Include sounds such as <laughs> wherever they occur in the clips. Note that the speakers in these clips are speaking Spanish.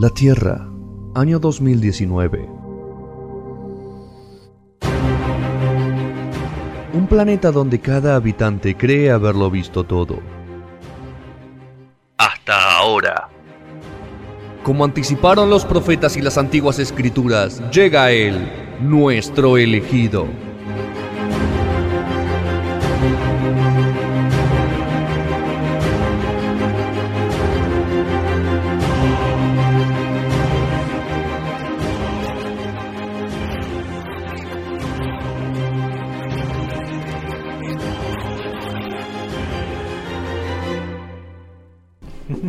La Tierra, año 2019. Un planeta donde cada habitante cree haberlo visto todo. Hasta ahora. Como anticiparon los profetas y las antiguas escrituras, llega Él, nuestro elegido.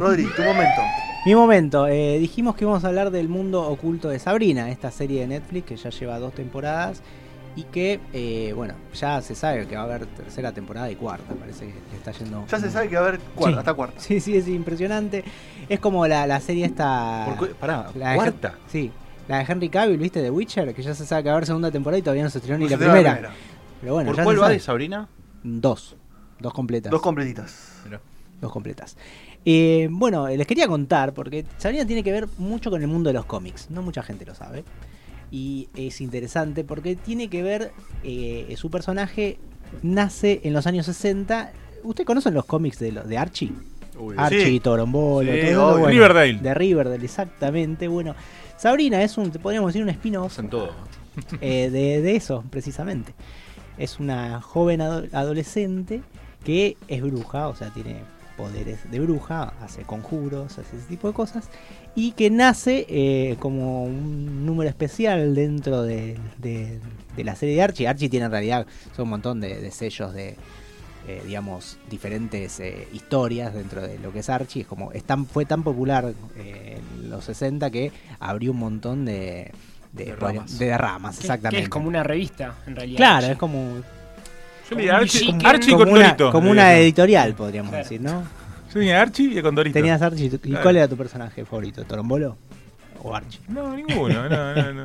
Rodri, tu momento. Mi momento, eh, dijimos que íbamos a hablar del mundo oculto de Sabrina, esta serie de Netflix que ya lleva dos temporadas y que, eh, bueno, ya se sabe que va a haber tercera temporada y cuarta, parece que está yendo... Ya se sabe que va a haber cuarta, Sí. hasta cuarta. Sí, sí, es impresionante. Es como la, la serie esta... Pará, la ¿cuarta? Sí, la de Henry Cavill, ¿viste? De Witcher, que ya se sabe que va a haber segunda temporada y todavía no se estrenó ni la primera. Pero bueno, ¿Por ya cuál se va sabe. de Sabrina? Dos. Dos completas. Dos completitas. Dos completas. Eh, bueno, les quería contar, porque Sabrina tiene que ver mucho con el mundo de los cómics. No mucha gente lo sabe. Y es interesante porque tiene que ver. eh, su personaje nace en los años 60. ¿Usted conocen los cómics de, los- de Archie? Uy, Archie, Sí. Torombolo, Sí, todo bueno, Riverdale. De Riverdale, exactamente. Bueno, Sabrina es un, podríamos decir, un spin-off Hacen todo. eh, de, de eso, precisamente. Es una joven ado- adolescente que es bruja, o sea, tiene poderes de bruja, hace conjuros, hace ese tipo de cosas, y que nace eh, como un número especial dentro de, de- de la serie de Archie. Archie tiene en realidad son un montón de, de sellos de, eh, digamos, diferentes eh, historias dentro de lo que es Archie. Es como, es tan- fue tan popular eh, en los 60 que abrió un montón de, de, De podría- ramas. de ramas, Que- exactamente. Que es como una revista, en realidad. Claro, es como, Yo Archie, Chicken. Archie como con una, Dorito. como una editorial, podríamos Claro. decir, ¿no? Yo tenía Archie y con Dorito. Tenías Archie. ¿Y Claro. cuál era tu personaje favorito? ¿Torombolo? ¿O Archie? No, ninguno. No, no, no.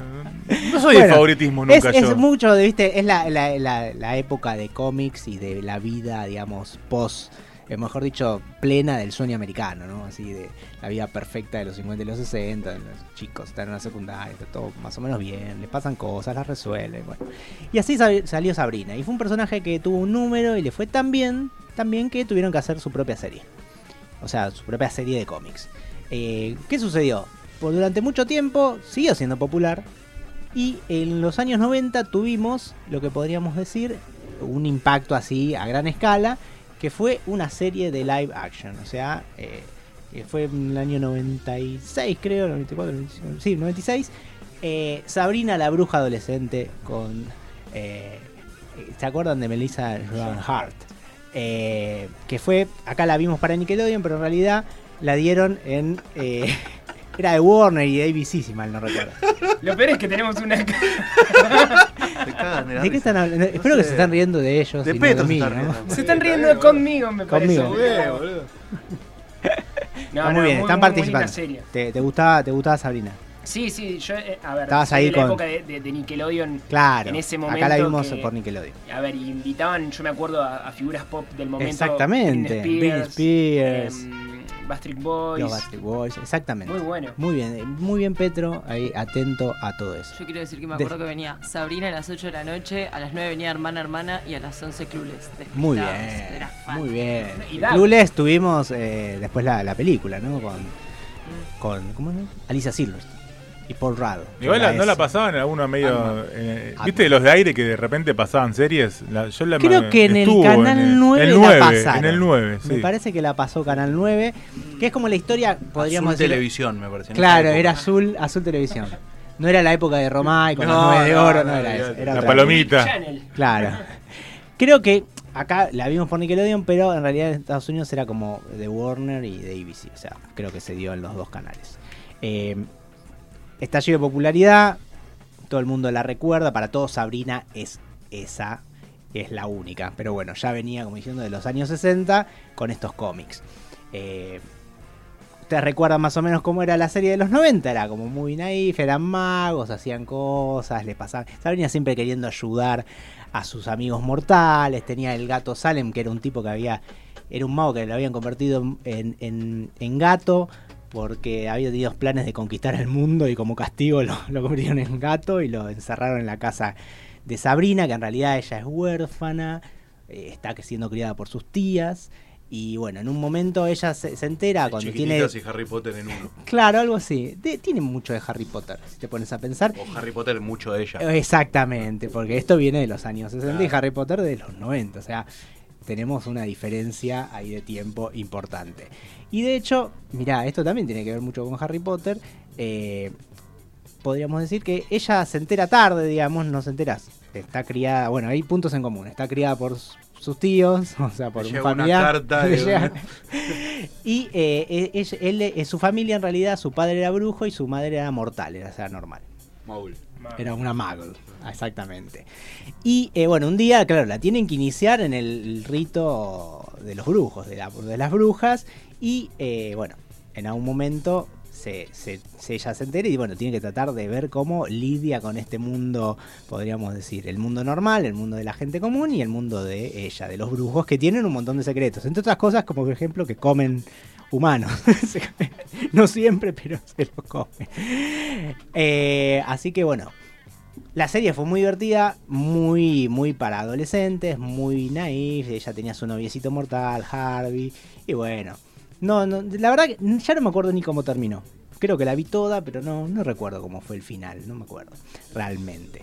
No <laughs> soy de favoritismo Es, nunca yo. es mucho, viste, es la, la, la, la época de cómics y de la vida, digamos, post, eh, mejor dicho, plena del sueño americano, ¿no? Así de la vida perfecta de los 50 y los 60, de los chicos están en la secundaria, está todo más o menos bien, les pasan cosas, las resuelven, bueno. Y así sal- salió Sabrina, y fue un personaje que tuvo un número y le fue tan bien, tan bien que tuvieron que hacer su propia serie. O sea, su propia serie de cómics. Eh, ¿Qué sucedió? Por durante mucho tiempo siguió siendo popular, y en los años 90 tuvimos lo que podríamos decir un impacto así a gran escala, que fue una serie de live action. O sea, eh, fue en el año 96, creo, 94, 95, sí, 96. eh, Sabrina la bruja adolescente con... eh, ¿Se acuerdan de Melissa Joan Hart? Eh, que fue, acá la vimos para Nickelodeon, pero en realidad la dieron en... eh, <laughs> era de Warner y de ABC, si mal no recuerdo. Lo peor es que tenemos una. <laughs> Se cagan de la ¿De qué risa. están hablando? Espero que se están riendo de ellos. De y no Petro se mí, están ¿no? riendo. Se están riendo conmigo, me parece. Conmigo. <laughs> No, Está muy no, bien, están muy, participando. ¿Te, te gustaba, ¿Te gustaba Sabrina? Sí, sí, yo, eh, a ver, Estabas ahí de la con- época de, de- de Nickelodeon. Claro. En ese Acá la momento vimos que- por Nickelodeon. A ver, invitaban, yo me acuerdo a, a figuras pop del momento. Exactamente. Britney Britney Spears. em, Backstreet Boys. Los Backstreet Boys, exactamente. Muy bueno. Muy bien, eh, muy bien Petro, ahí atento a todo eso. Yo quiero decir que me De- acuerdo que venía Sabrina a las 8 de la noche, a las 9 venía Hermana Hermana y a las 11 Clueless. Muy bien, muy bien. Clueless tuvimos eh, después la, la película, ¿no? Con, con ¿cómo es? Alicia Silverstone y Paul Rudd. Igual la- no la pasaban en alguno medio. Alma. eh, Alma. ¿Viste los de aire que de repente pasaban series? La- yo la Creo que en el canal en 9, el la 9, pasaron. En el 9, sí. Me parece que la pasó Canal 9, que es como la historia, podríamos Azul decir. televisión, me parece. Claro, era azul, azul televisión. No era la época de Romay con No, las nueve de oro, no, no, era eso. Era La otra palomita. Channel. Claro. Creo que acá la vimos por Nickelodeon, pero en realidad en Estados Unidos era como de Warner y de ABC. O sea, creo que se dio en los dos canales. Eh, estallido de popularidad, todo el mundo la recuerda. Para todos, Sabrina es esa, es la única. Pero bueno, ya venía, como diciendo, de los años 60 con estos cómics. Eh, Ustedes recuerdan más o menos cómo era la serie de los 90, era como muy naif, eran magos, hacían cosas, le pasaban. Sabrina siempre queriendo ayudar a sus amigos mortales, tenía el gato Salem, que era un tipo que había, era un mago que lo habían convertido en, en- en gato porque había tenido planes de conquistar el mundo y como castigo lo, lo convirtieron en gato y lo encerraron en la casa de Sabrina, que en realidad ella es huérfana, eh, está siendo criada por sus tías. Y bueno, en un momento ella se, se entera cuando tiene... Y Harry Potter en uno. <laughs> Claro, algo así. De- tiene mucho de Harry Potter, si te pones a pensar. O Harry Potter mucho de ella. Exactamente, porque esto viene de los años 60 y. Harry Potter de los 90. O sea, tenemos una diferencia ahí de tiempo importante. Y de hecho, mirá, esto también tiene que ver mucho con Harry Potter. eh, podríamos decir que ella se entera tarde, digamos, no se enteras. Está criada, bueno, hay puntos en común. Está criada por sus tíos, <laughs> o sea, por un llega una familiar. carta de <laughs> y eh, eh, ella- él, eh, su familia en realidad, su padre era brujo y su madre era mortal, era o sea, normal. Maul. Era una muggle, exactamente. Y eh, bueno, un día, claro, la tienen que iniciar en el rito de los brujos, de, la- de las brujas. Y eh, bueno, en algún momento se, se- se- ella se entera y bueno, tiene que tratar de ver cómo lidia con este mundo, podríamos decir, el mundo normal, el mundo de la gente común y el mundo de ella, de los brujos, que tienen un montón de secretos. Entre otras cosas, como por ejemplo que comen humanos. <laughs> No siempre, pero se los comen. Eh, así que bueno, la serie fue muy divertida, muy, muy para adolescentes, muy naif. Ella tenía su noviecito mortal, Harvey. Y bueno, no, no, la verdad que ya no me acuerdo ni cómo terminó. Creo que la vi toda, pero no, no recuerdo cómo fue el final, no me acuerdo realmente.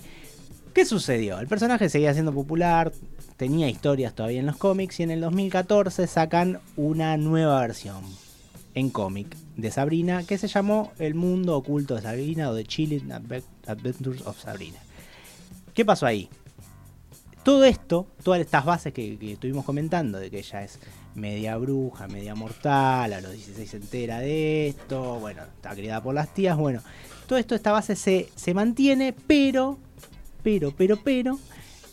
¿Qué sucedió? El personaje seguía siendo popular, tenía historias todavía en los cómics y en el 2014 sacan una nueva versión en cómic de Sabrina que se llamó El mundo oculto de Sabrina o The Chilling Adve- Adventures of Sabrina. ¿Qué pasó ahí? Todo esto, todas estas bases que, que estuvimos comentando, de que ella es media bruja, media mortal, a los 16 se entera de esto, bueno, está criada por las tías, bueno, todo esto, esta base se, se mantiene, pero, pero, pero, pero,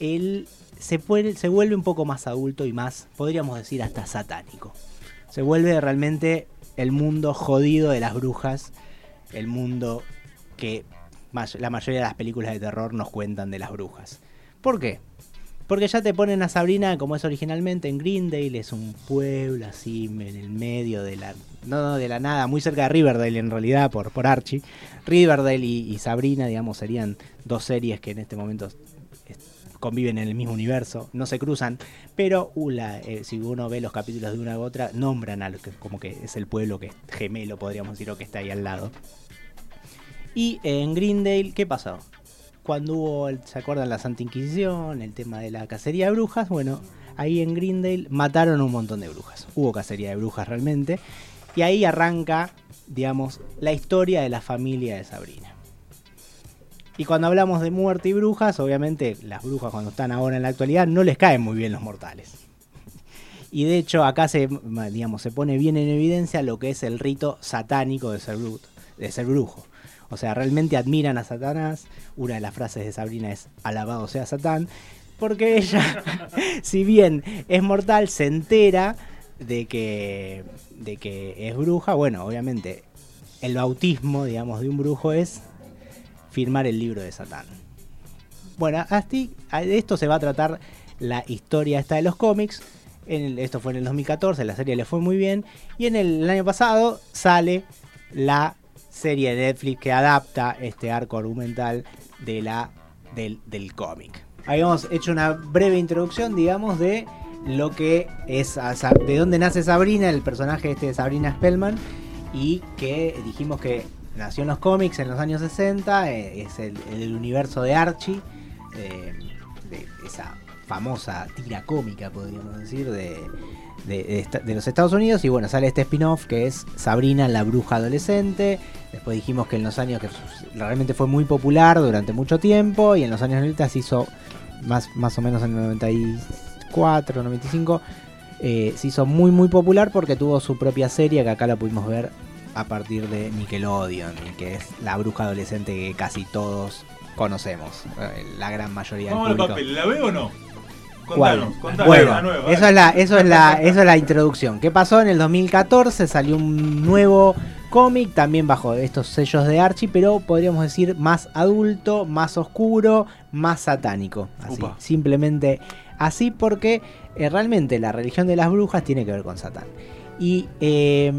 él se, se vuelve un poco más adulto y más, podríamos decir, hasta satánico. Se vuelve realmente el mundo jodido de las brujas, el mundo que la mayoría de las películas de terror nos cuentan de las brujas. ¿Por qué? Porque ya te ponen a Sabrina como es originalmente en Greendale, es un pueblo así en el medio de la no, no, de la nada, muy cerca de Riverdale en realidad por, por Archie. Riverdale y, Sabrina, digamos, serían dos series que en este momento conviven en el mismo universo, no se cruzan, pero uh, la- eh, si uno ve los capítulos de una u otra, nombran a lo que como que es el pueblo que es gemelo, podríamos decir, o que está ahí al lado. Y en Greendale, ¿qué pasó? Cuando hubo, el- ¿se acuerdan la Santa Inquisición? El tema de la cacería de brujas. Bueno, ahí en Greendale mataron un montón de brujas. Hubo cacería de brujas realmente. Y ahí arranca, digamos, la historia de la familia de Sabrina. Y cuando hablamos de muerte y brujas, obviamente las brujas cuando están ahora en la actualidad no les caen muy bien los mortales. <laughs> Y de hecho acá se, digamos, se pone bien en evidencia lo que es el rito satánico de ser, bruto, de ser brujo. O sea, realmente admiran a Satanás. Una de las frases de Sabrina es alabado sea Satán. Porque ella, <laughs> si bien es mortal, se entera de que, de que es bruja. Bueno, obviamente el bautismo, digamos, de un brujo es firmar el libro de Satán. Bueno, así, de esto se va a tratar la historia esta de los cómics. En esto fue en el 2014, la serie le fue muy bien. Y en el, el año pasado sale la serie de Netflix que adapta este arco argumental de la, del, del cómic. Habíamos hecho una breve introducción, digamos, de lo que es, de dónde nace Sabrina, el personaje este de Sabrina Spellman, y que dijimos que nació en los cómics en los años 60, eh, es el, universo de Archie, eh, de esa famosa tira cómica, podríamos decir, de, de- de los Estados Unidos. Y bueno, sale este spin-off que es Sabrina la bruja adolescente. Después dijimos que en los años que realmente fue muy popular durante mucho tiempo. Y en los años 90 se hizo más, más o menos en el 94, 95. eh, se hizo muy muy popular porque tuvo su propia serie que acá la pudimos ver a partir de Nickelodeon, que es la bruja adolescente que casi todos conocemos, eh, la gran mayoría del Vamos público. papel, ¿la veo o no? Contanos, contanos. Bueno, nueva, eso es, la, eso, es la, eso es la introducción. ¿Qué pasó? En el 2014 salió un nuevo cómic, también bajo estos sellos de Archie, pero podríamos decir más adulto, más oscuro, más satánico. Así, Upa. simplemente así porque eh, realmente la religión de las brujas tiene que ver con Satán. Y eh,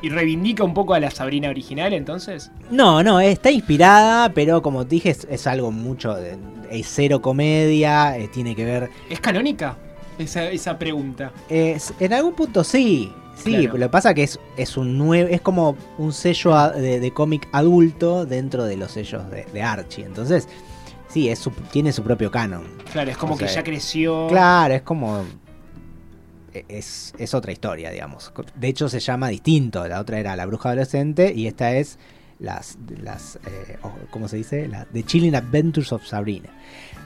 ¿Y reivindica un poco a la Sabrina original entonces? No, no, está inspirada, pero como te dije, es, es algo mucho. de- Es cero comedia, eh, tiene que ver. ¿Es canónica? Esa, esa pregunta. es- en algún punto sí. Sí, Claro. lo que pasa que es, es un nuevo, es como un sello de cómic adulto dentro de los sellos de, de Archie. Entonces, sí, es su- tiene su propio canon. Claro, es como O que sea, ya creció. Claro, es como. e, Es, es otra historia, digamos. De hecho, se llama distinto. La otra era La Bruja Adolescente y esta es las. las eh, ¿Cómo se dice? La, The Chilling Adventures of Sabrina.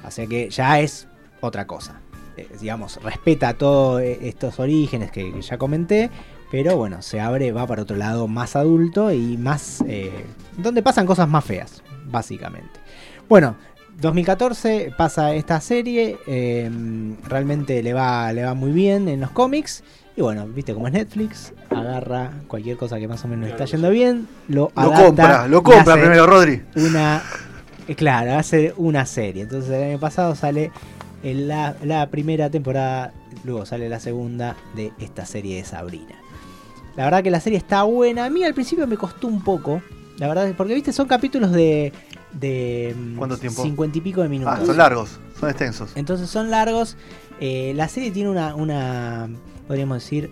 O sea que ya es otra cosa. Eh, digamos, respeta todos estos orígenes que, que ya comenté. Pero bueno, se abre, va para otro lado más adulto y más. eh, donde pasan cosas más feas, básicamente. Bueno, 2014 pasa esta serie, eh, realmente le va, le va muy bien en los cómics. Y bueno, viste como es Netflix, agarra cualquier cosa que más o menos está yendo bien, lo, Lo adapta compra, lo compra primero, Rodri. Una, eh, claro, hace una serie. Entonces el año pasado sale en la, la primera temporada, luego sale la segunda de esta serie de Sabrina. La verdad que la serie está buena. A mí al principio me costó un poco. La verdad, porque viste, son capítulos de. De mm, ¿Cuánto tiempo? Cincuenta y pico de minutos. Ah, son largos, son extensos. Entonces son largos. Eh, la serie tiene una, una. Podríamos decir.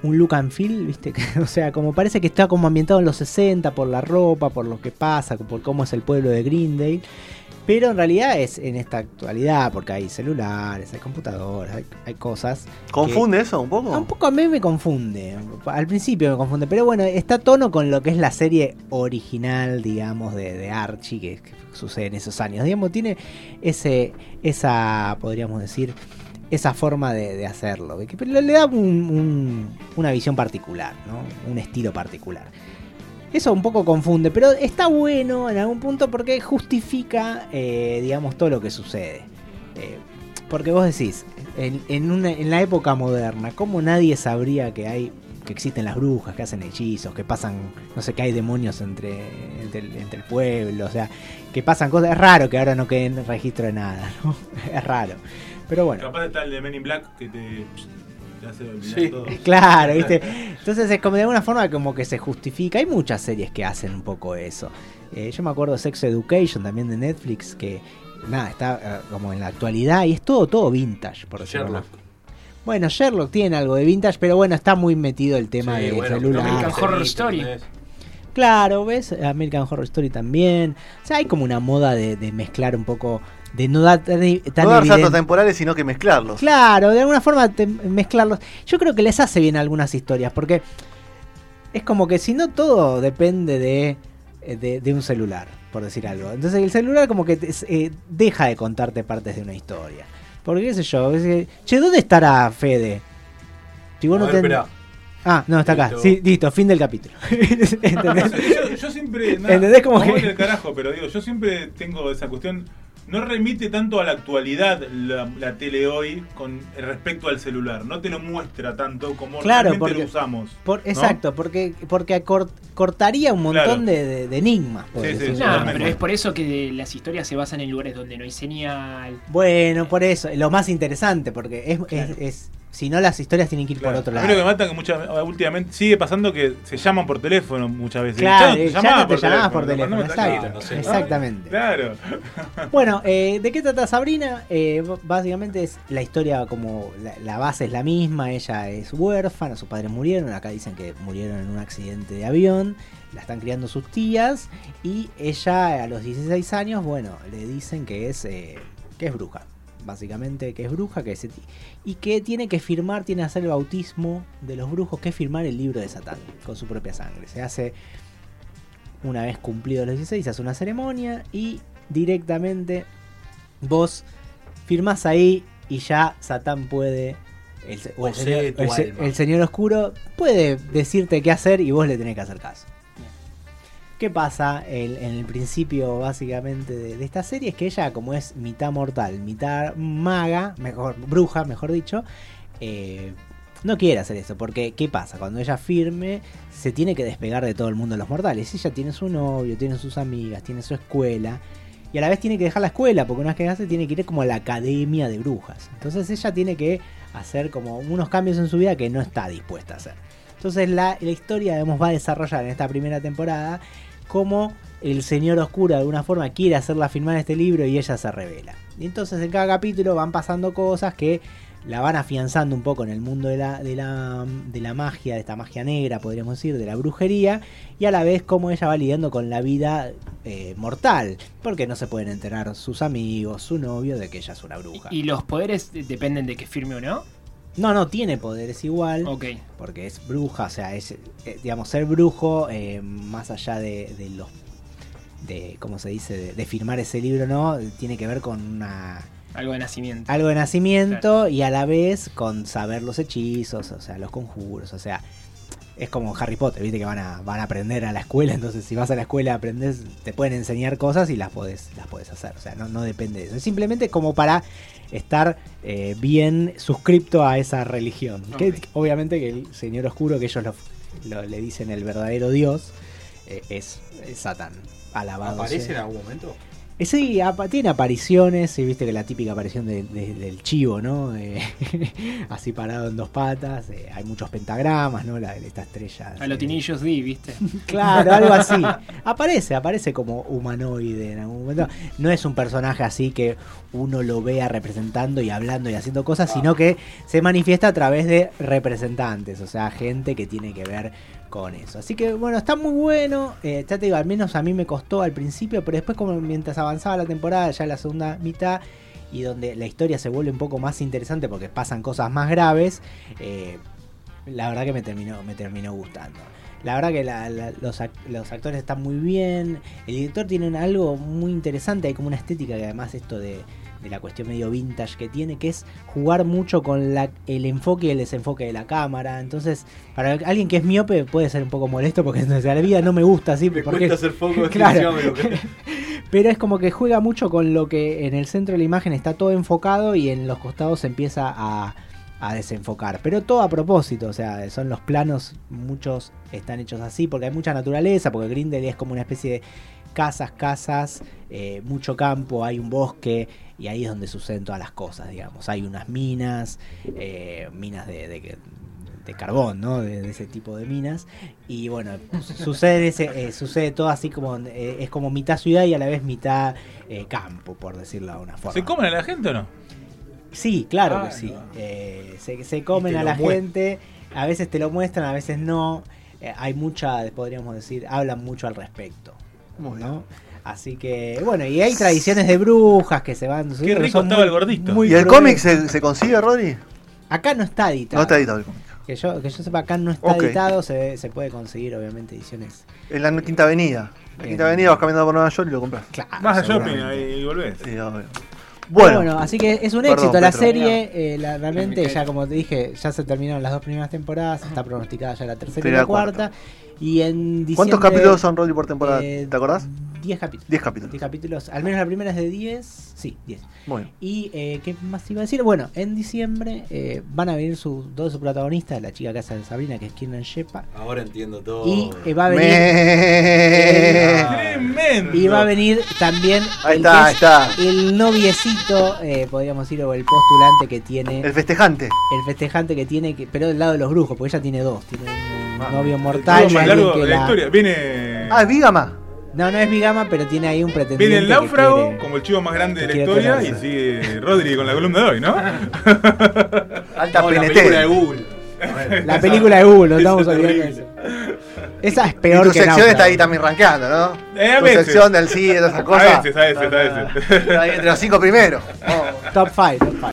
Un look and feel, ¿viste? <laughs> o sea, como parece que está como ambientado en los 60 por la ropa, por lo que pasa, por cómo es el pueblo de Greendale. Pero en realidad es en esta actualidad, porque hay celulares, hay computadoras, hay, hay cosas. ¿Confunde eso un poco? Un poco a mí me confunde. Al principio me confunde. Pero bueno, está a tono con lo que es la serie original, digamos, de, de Archie, que, que sucede en esos años. Digamos, tiene ese, esa, podríamos decir, esa forma de, de hacerlo. Que le le da un- un- una visión particular, ¿no? Un estilo particular. Eso un poco confunde, pero está bueno en algún punto porque justifica, eh, digamos, todo lo que sucede. Eh, porque vos decís, en, en una- en la época moderna, ¿cómo nadie sabría que hay que existen las brujas, que hacen hechizos, que pasan, no sé, que hay demonios entre, entre, el, pueblo, o sea, que pasan cosas? Es raro que ahora no quede en registro de nada, ¿no? <laughs> Es raro. Pero bueno. Capaz está el de Men in Black que te, te hace olvidar Sí. todo. <laughs> Claro, ¿viste? <laughs> Entonces es como de alguna forma como que se justifica. Hay muchas series que hacen un poco eso. Eh, yo me acuerdo de Sex Education también de Netflix que nada, está eh, como en la actualidad y es todo todo vintage, por Sherlock. Bueno, Sherlock tiene algo de vintage, pero bueno, está muy metido el tema Sí, de bueno, celular. American Horror. Story. Claro, ¿ves? American Horror Story también. O sea, hay como una moda de, de mezclar un poco, de no dar tan, tan no dar saltos temporales, sino que mezclarlos. Claro, de alguna forma te- mezclarlos. Yo creo que les hace bien algunas historias, porque es como que si no todo depende de, eh, de, de un celular, por decir algo. Entonces el celular como que te- eh, deja de contarte partes de una historia. Porque qué sé yo, che, ¿dónde estará Fede? Si vos A no ver, ten-. Ah, no, está acá. Listo. Sí, listo, fin del capítulo. <laughs> ¿Entendés? yo, yo siempre. Nada, ¿Entendés? Como que- del carajo, pero digo, yo siempre tengo esa cuestión. No remite tanto a la actualidad la, la tele hoy con respecto al celular. No te lo muestra tanto como Claro, realmente porque- lo usamos. Por- ¿no? exacto, porque, porque acort- cortaría un montón Claro. de, de- de enigmas. por Sí, No, pero es por eso que las historias se basan en lugares donde no hay señal. Bueno, por eso, lo más interesante, porque es, Claro. es- es- si no las historias tienen que ir Claro. por otro lado. lo que mata que muchas, últimamente sigue pasando que se llaman por teléfono muchas veces. Claro, Ya no eh, ya no te llamabas por teléfono, exacto, sé. exactamente. Claro. <laughs> Bueno, eh, ¿de qué trata Sabrina? Eh, básicamente es la historia como la, la base es la misma, ella es huérfana, sus padres murieron, acá dicen que murieron en un accidente de avión, la están criando sus tías y ella a los 16 años, bueno, le dicen que es, eh, que es bruja. Básicamente que es bruja que es, y que tiene que firmar, tiene que hacer el bautismo de los brujos, que es firmar el libro de Satán con su propia sangre. Se hace una vez cumplido los 16, se hace una ceremonia y directamente vos firmás ahí y ya Satán puede. El, se- o el señor, se- el señor oscuro puede decirte qué hacer y vos le tenés que hacer caso. ¿Qué pasa? En el principio, básicamente, de, esta serie es que ella, como es mitad mortal, mitad maga, mejor, bruja, mejor dicho, eh, no quiere hacer eso. Porque, ¿qué pasa? Cuando ella firme, se tiene que despegar de todo el mundo de los mortales. Ella tiene su novio, tiene sus amigas, tiene su escuela. Y a la vez tiene que dejar la escuela, porque una vez que hace, tiene que ir como a la academia de brujas. Entonces ella tiene que hacer como unos cambios en su vida que no está dispuesta a hacer. Entonces la, la historia digamos, va a desarrollar en esta primera temporada cómo el señor oscuro de alguna forma quiere hacerla firmar este libro y ella se revela. Y entonces en cada capítulo van pasando cosas que la van afianzando un poco en el mundo de la, de la, de la magia, de esta magia negra, podríamos decir, de la brujería, y a la vez cómo ella va lidiando con la vida eh, mortal, porque no se pueden enterar sus amigos, su novio, de que ella es una bruja. ¿Y los poderes dependen de que firme o no? No, no, tiene poderes igual, Ok. porque es bruja, o sea, es, eh, digamos, ser brujo, eh, más allá de, de los, de, ¿cómo se dice?, de, de firmar ese libro, ¿no? Tiene que ver con una Algo de nacimiento. algo de nacimiento y a la vez con saber los hechizos, o sea, los conjuros, o sea, es como Harry Potter, viste que van a, van a aprender a la escuela, <laughs> entonces si vas a la escuela aprendes, te pueden enseñar cosas y las podés, las podés hacer, o sea, no, no depende de eso, es simplemente como para estar eh, bien suscripto a esa religión, que obviamente que el Señor Oscuro, que ellos lo, lo- le dicen el verdadero Dios, eh, es, es Satán, alabado ¿Aparece sea. en algún momento? Eh, Sí, tiene apariciones, y viste que la típica aparición de- de- del chivo, ¿no? Eh, <laughs> así parado en dos patas, eh, hay muchos pentagramas, ¿no? La, esta estrella. A los tinillos D, ¿viste? <laughs> Claro, algo así. <laughs> Aparece, aparece como humanoide en algún momento. No es un personaje así que uno lo vea representando y hablando y haciendo cosas, sino que se manifiesta a través de representantes, o sea, gente que tiene que ver con eso. Así que bueno, está muy bueno. Eh, ya te digo, al menos a mí me costó al principio, pero después como mientras avanzaba la temporada, ya la segunda mitad, y donde la historia se vuelve un poco más interesante porque pasan cosas más graves, eh, la verdad que me terminó, me terminó gustando. La verdad que los, los actores están muy bien. El director tiene algo muy interesante. Hay como una estética que además esto de, de la cuestión medio vintage que tiene, que es jugar mucho con la, el enfoque y el desenfoque de la cámara. Entonces, para alguien que es miope puede ser un poco molesto porque en la vida no me gusta así. Me porque- cuesta hacer foco. <laughs> Claro. que- <laughs> pero es como que juega mucho con lo que en el centro de la imagen está todo enfocado y en los costados se empieza a, a desenfocar. Pero todo a propósito, o sea, son los planos, muchos están hechos así porque hay mucha naturaleza, porque Grindel es como una especie de casas, casas, eh, mucho campo, hay un bosque y ahí es donde suceden todas las cosas, digamos. Hay unas minas, eh, minas de, de- de carbón, ¿no? De, de ese tipo de minas. Y bueno, <laughs> sucede, ese, eh, sucede todo así como, es como mitad ciudad y a la vez mitad campo, por decirlo de alguna forma. ¿Se comen a la gente o no? Sí, claro Ah, que sí. no. Se, se comen a la gente, a veces te lo muestran, a veces no. Hay mucha, podríamos decir, hablan mucho al respecto. Muy bien. ¿no? Así que, bueno, y hay tradiciones de brujas que se van. Qué rico estaba el gordito. muy ¿Y el cómic se, se consigue, Rodri? Acá no está editado. No está editado el cómic. Que yo, que yo sepa, acá no está editado, se, se puede conseguir, obviamente, ediciones. En la Quinta Avenida. La Bien. Quinta Avenida vas caminando por Nueva York y lo compras. Claro. Vas a shopping ahí y volvés. Sí, obvio. Bueno, Bueno, así que es un Perdón, éxito la Petro. serie. eh, la- realmente, ya como te dije, ya se terminaron las dos primeras temporadas. Está pronosticada ya la tercera y la la cuarta. cuarta. Y en diciembre. ¿cuántos capítulos son, Rodri, por temporada? eh, ¿Te acordás? 10 capítulos. 10 capítulos. 10 capítulos. Al menos la primera es de 10. Sí, 10. Muy bien. Y eh, ¿qué más iba a decir? Bueno, en diciembre eh, van a venir sus dos de sus protagonistas, la chica casa de Sabrina, que es Kiernan Shepa. Ahora entiendo todo. Y eh, va a venir. Me- Tremendo. Y va a venir también Ahí el, está, ahí está. el noviecito, eh, podríamos decir, o el postulante que tiene, El festejante. el festejante que tiene, que, pero del lado de los brujos, porque ella tiene dos, tiene un Ah, novio mortal tubo y más alguien largo que de la la- historia. Viene. Ah, es Vígama. No, no es Vigama, pero tiene ahí un pretendiente. Viene el náufrago quiere- como el chivo más grande de la historia y sigue Rodri con la columna de hoy, ¿no? <laughs> Alta No, la PNT. película de Google. A ver. La película de Google, no <laughs> estamos Esa es olvidando eso. Esa es Y peor tu que sección náufrago. está ahí también rankeando, ¿no? Eh, a tu veces. sección del sí, de esas A cosas. veces, a veces, a veces. Entre los cinco primeros. Oh. Top 5, top 5.